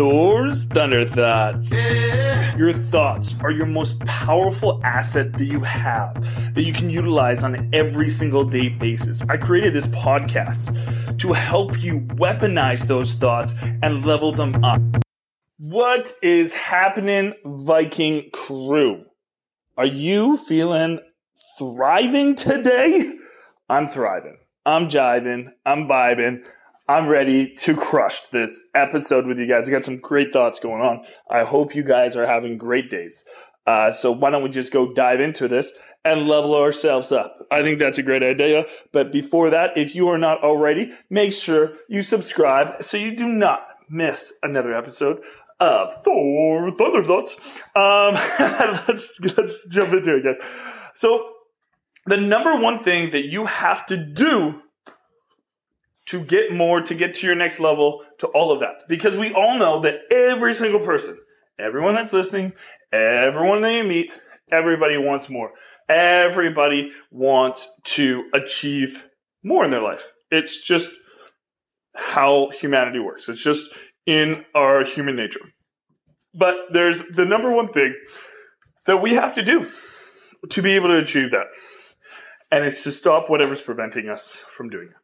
Thor's Thunder Thoughts. Your thoughts are your most powerful asset that you have that you can utilize on every single day basis. I created this podcast to help you weaponize those thoughts and level them up. What is happening, Viking crew? Are you feeling thriving today? I'm thriving. I'm jiving. I'm vibing. I'm ready to crush this episode with you guys. I got some great thoughts going on. I hope you guys are having great days. Uh, so why don't we just go dive into this and level ourselves up? I think that's a great idea. But before that, if you are not already, make sure you subscribe so you do not miss another episode of Thor Thunder Thoughts. Um, let's let's jump into it, guys. So the number one thing that you have to do to get more, to get to your next level, to all of that. Because we all know that every single person, everyone that's listening, everyone that you meet, everybody wants more. Everybody wants to achieve more in their life. It's just how humanity works. It's just in our human nature. But there's the number one thing that we have to do to be able to achieve that. And it's to stop whatever's preventing us from doing it.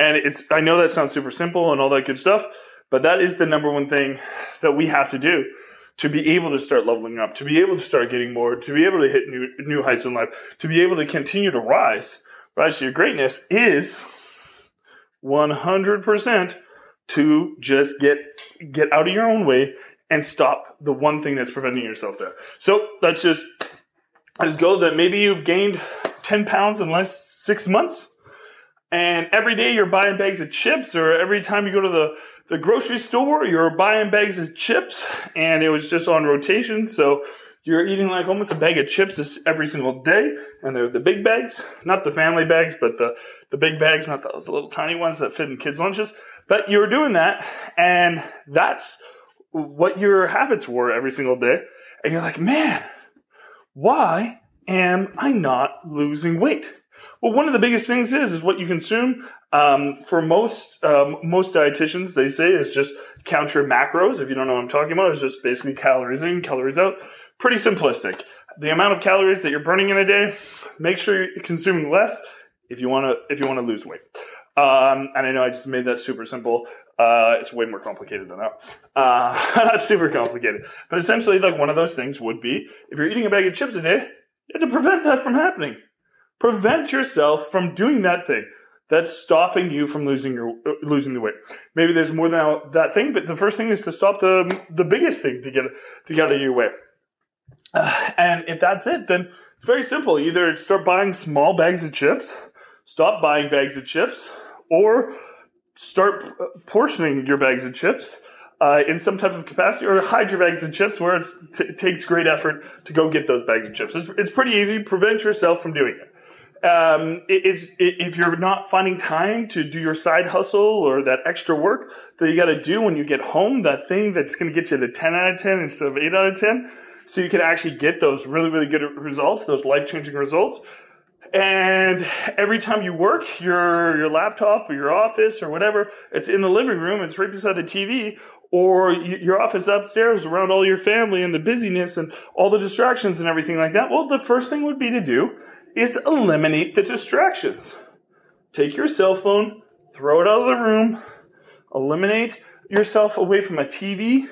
And it's I know that sounds super simple and all that good stuff, but that is the number one thing that we have to do to be able to start leveling up, to be able to start getting more, to be able to hit new new heights in life, to be able to continue to rise, rise to your greatness is 100% to just get get out of your own way and stop the one thing that's preventing yourself there. So let's just let's go that maybe you've gained 10 pounds in less six months and every day you're buying bags of chips, or every time you go to the, the grocery store, you're buying bags of chips, and it was just on rotation. So you're eating like almost a bag of chips every single day, and they're the big bags, not the family bags, but the, the big bags, not those little tiny ones that fit in kids' lunches. But you were doing that, and that's what your habits were every single day. And you're like, man, why am I not losing weight? Well, one of the biggest things is is what you consume. Um, for most um, most dietitians, they say is just count your macros. If you don't know what I'm talking about, it's just basically calories in, calories out. Pretty simplistic. The amount of calories that you're burning in a day, make sure you're consuming less if you want to if you want to lose weight. Um, and I know I just made that super simple. Uh, it's way more complicated than that. Uh, not super complicated, but essentially, like one of those things would be if you're eating a bag of chips a day, you have to prevent that from happening. Prevent yourself from doing that thing that's stopping you from losing your uh, losing the weight. Maybe there's more than that thing, but the first thing is to stop the the biggest thing to get to get out of your way. Uh, and if that's it, then it's very simple. Either start buying small bags of chips, stop buying bags of chips, or start uh, portioning your bags of chips uh, in some type of capacity, or hide your bags of chips where it t- takes great effort to go get those bags of chips. It's, it's pretty easy. Prevent yourself from doing it um, is if you're not finding time to do your side hustle or that extra work that you got to do when you get home, that thing that's going to get you to 10 out of 10 instead of 8 out of 10, so you can actually get those really, really good results, those life changing results. And every time you work, your your laptop or your office or whatever, it's in the living room, it's right beside the TV, or your office upstairs around all your family and the busyness and all the distractions and everything like that. Well, the first thing would be to do is eliminate the distractions. Take your cell phone, throw it out of the room, eliminate yourself away from a TV,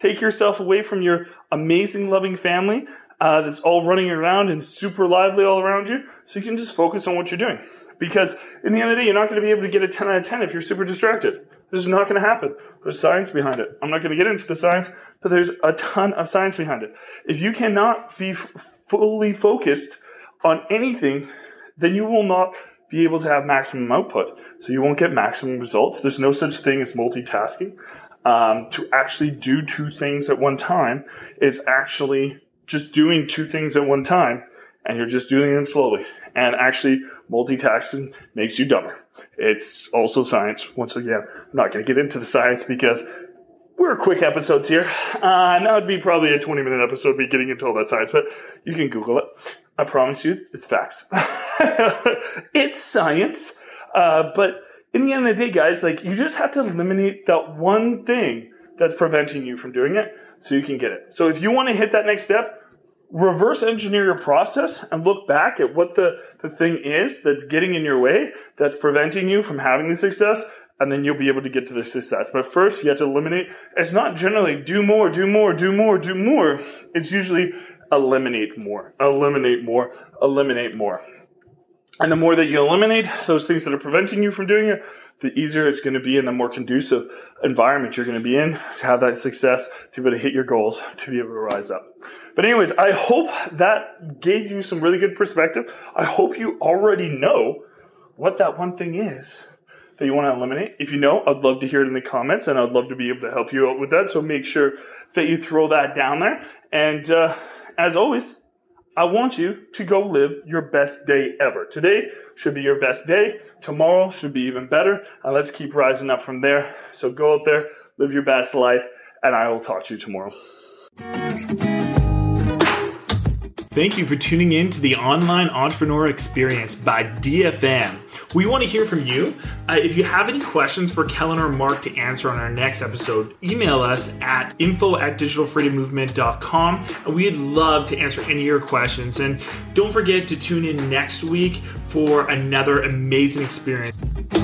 take yourself away from your amazing, loving family uh, that's all running around and super lively all around you, so you can just focus on what you're doing. Because in the end of the day, you're not going to be able to get a 10 out of 10 if you're super distracted. This is not going to happen. There's science behind it. I'm not going to get into the science, but there's a ton of science behind it. If you cannot be f- fully focused on anything, then you will not be able to have maximum output. So you won't get maximum results. There's no such thing as multitasking. Um, to actually do two things at one time is actually just doing two things at one time, and you're just doing them slowly. And actually, multitasking makes you dumber. It's also science. Once again, I'm not going to get into the science because we're quick episodes here. Uh, and that would be probably a 20 minute episode, be getting into all that science, but you can Google it. I promise you, it's facts. it's science. Uh, but in the end of the day, guys, like you just have to eliminate that one thing that's preventing you from doing it so you can get it. So if you want to hit that next step, reverse engineer your process and look back at what the, the thing is that's getting in your way, that's preventing you from having the success, and then you'll be able to get to the success. But first, you have to eliminate. It's not generally do more, do more, do more, do more. It's usually eliminate more, eliminate more, eliminate more. And the more that you eliminate those things that are preventing you from doing it, the easier it's going to be and the more conducive environment you're going to be in to have that success, to be able to hit your goals, to be able to rise up. But anyways, I hope that gave you some really good perspective. I hope you already know what that one thing is that you want to eliminate. If you know, I'd love to hear it in the comments and I'd love to be able to help you out with that. So make sure that you throw that down there. And uh, as always, I want you to go live your best day ever. Today should be your best day. Tomorrow should be even better. And let's keep rising up from there. So go out there, live your best life, and I will talk to you tomorrow. Thank you for tuning in to the Online Entrepreneur Experience by DFM. We want to hear from you. Uh, if you have any questions for Kellen or Mark to answer on our next episode, email us at info at digitalfreedommovement.com. And we'd love to answer any of your questions. And don't forget to tune in next week for another amazing experience.